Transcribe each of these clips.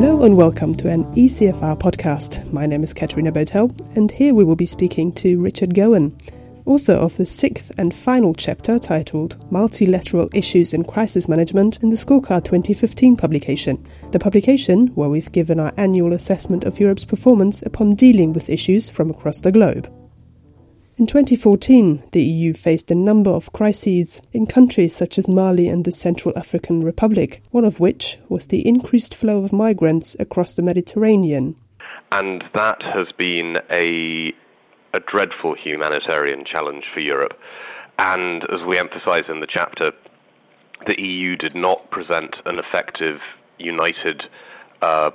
Hello and welcome to an ECFR podcast. My name is Katerina Botel, and here we will be speaking to Richard Gowan, author of the sixth and final chapter titled Multilateral Issues in Crisis Management in the Scorecard 2015 publication. The publication where we've given our annual assessment of Europe's performance upon dealing with issues from across the globe. In 2014, the EU faced a number of crises in countries such as Mali and the Central African Republic, one of which was the increased flow of migrants across the Mediterranean. And that has been a, a dreadful humanitarian challenge for Europe. And as we emphasize in the chapter, the EU did not present an effective, united uh,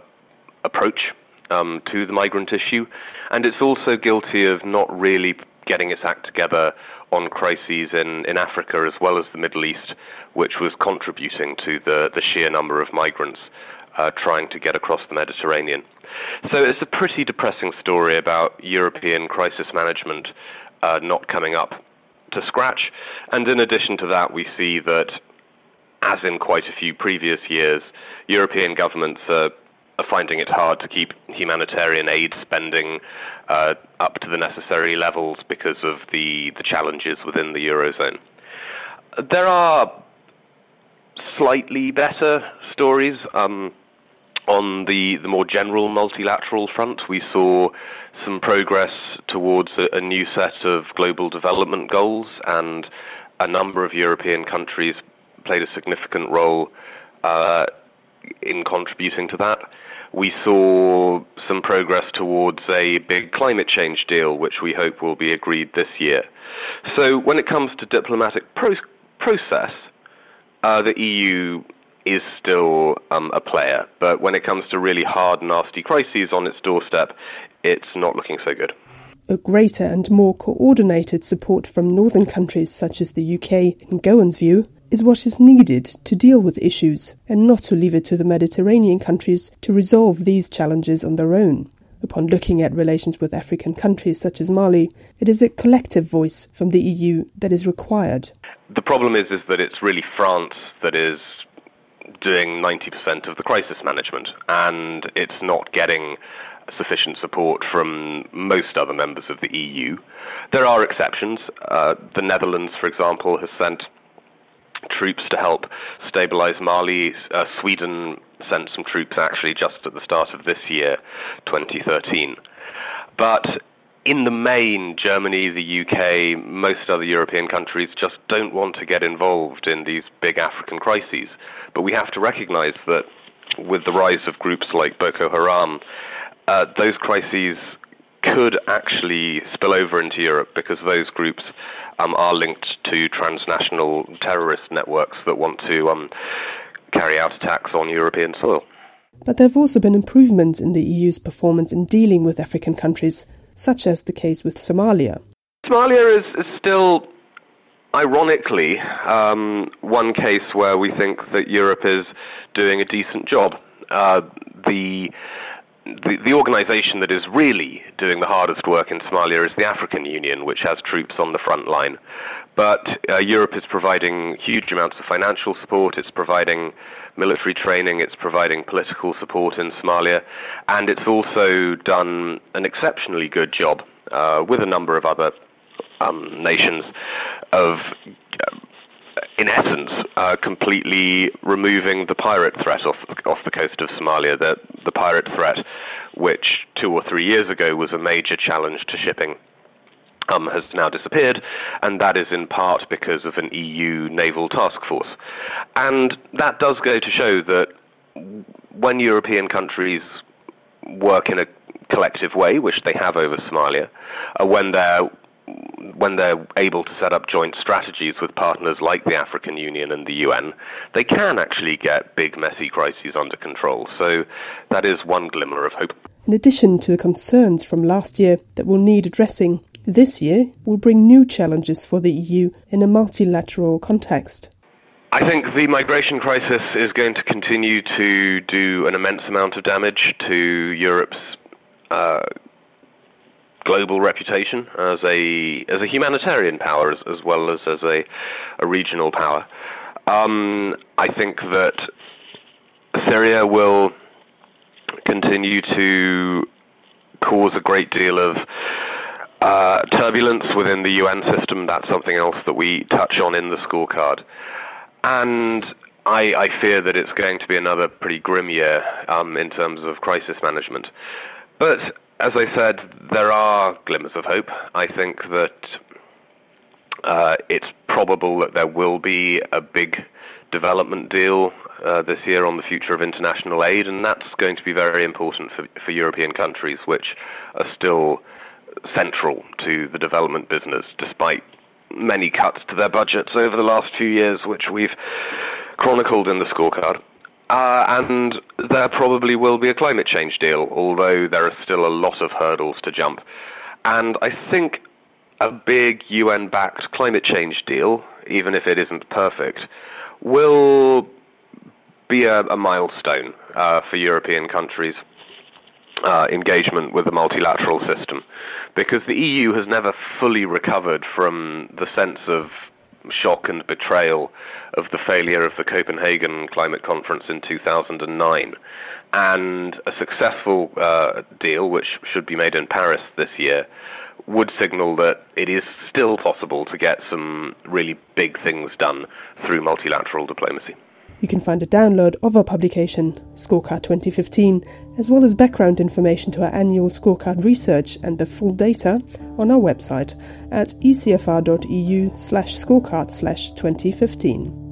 approach um, to the migrant issue. And it's also guilty of not really getting its act together on crises in, in Africa as well as the Middle East, which was contributing to the, the sheer number of migrants uh, trying to get across the Mediterranean. So it's a pretty depressing story about European crisis management uh, not coming up to scratch. And in addition to that, we see that, as in quite a few previous years, European governments are are finding it hard to keep humanitarian aid spending uh, up to the necessary levels because of the, the challenges within the Eurozone. There are slightly better stories. Um, on the, the more general multilateral front, we saw some progress towards a, a new set of global development goals, and a number of European countries played a significant role uh, in contributing to that we saw some progress towards a big climate change deal, which we hope will be agreed this year. So, when it comes to diplomatic pro- process, uh, the EU is still um, a player, but when it comes to really hard, nasty crises on its doorstep, it's not looking so good. A greater and more coordinated support from northern countries such as the UK, in Gowan's view, is what is needed to deal with issues and not to leave it to the Mediterranean countries to resolve these challenges on their own. Upon looking at relations with African countries such as Mali, it is a collective voice from the EU that is required. The problem is, is that it's really France that is doing 90% of the crisis management, and it's not getting sufficient support from most other members of the EU. There are exceptions. Uh, the Netherlands, for example, has sent troops to help stabilize Mali. Uh, Sweden sent some troops actually just at the start of this year, 2013. But in the main, Germany, the UK, most other European countries just don't want to get involved in these big African crises. But we have to recognize that with the rise of groups like Boko Haram, uh, those crises could actually spill over into Europe because those groups um, are linked to transnational terrorist networks that want to um, carry out attacks on European soil. But there have also been improvements in the EU's performance in dealing with African countries, such as the case with Somalia. Somalia is, is still, ironically, um, one case where we think that Europe is doing a decent job. Uh, the the, the organization that is really doing the hardest work in Somalia is the African Union, which has troops on the front line. But uh, Europe is providing huge amounts of financial support, it's providing military training, it's providing political support in Somalia, and it's also done an exceptionally good job uh, with a number of other um, nations of in essence, uh, completely removing the pirate threat off off the coast of Somalia. The the pirate threat, which two or three years ago was a major challenge to shipping. Um, has now disappeared, and that is in part because of an EU naval task force. And that does go to show that when European countries work in a collective way, which they have over Somalia, uh, when they're when they're able to set up joint strategies with partners like the African Union and the UN, they can actually get big, messy crises under control. So that is one glimmer of hope. In addition to the concerns from last year that will need addressing, this year will bring new challenges for the EU in a multilateral context. I think the migration crisis is going to continue to do an immense amount of damage to Europe's uh, global reputation as a as a humanitarian power as, as well as as a, a regional power. Um, I think that Syria will continue to cause a great deal of uh, turbulence within the UN system. That's something else that we touch on in the scorecard. And I, I fear that it's going to be another pretty grim year um, in terms of crisis management. But as I said, there are glimmers of hope. I think that uh, it's probable that there will be a big development deal uh, this year on the future of international aid, and that's going to be very important for, for European countries, which are still central to the development business, despite many cuts to their budgets over the last few years, which we've chronicled in the scorecard. Uh, and there probably will be a climate change deal, although there are still a lot of hurdles to jump. And I think a big UN backed climate change deal, even if it isn't perfect, will be a, a milestone uh, for European countries' uh, engagement with the multilateral system. Because the EU has never fully recovered from the sense of shock and betrayal of the failure of the Copenhagen Climate Conference in 2009. And a successful uh, deal, which should be made in Paris this year, would signal that it is still possible to get some really big things done through multilateral diplomacy you can find a download of our publication, Scorecard 2015, as well as background information to our annual scorecard research and the full data on our website at ecfr.eu/scorecard/2015.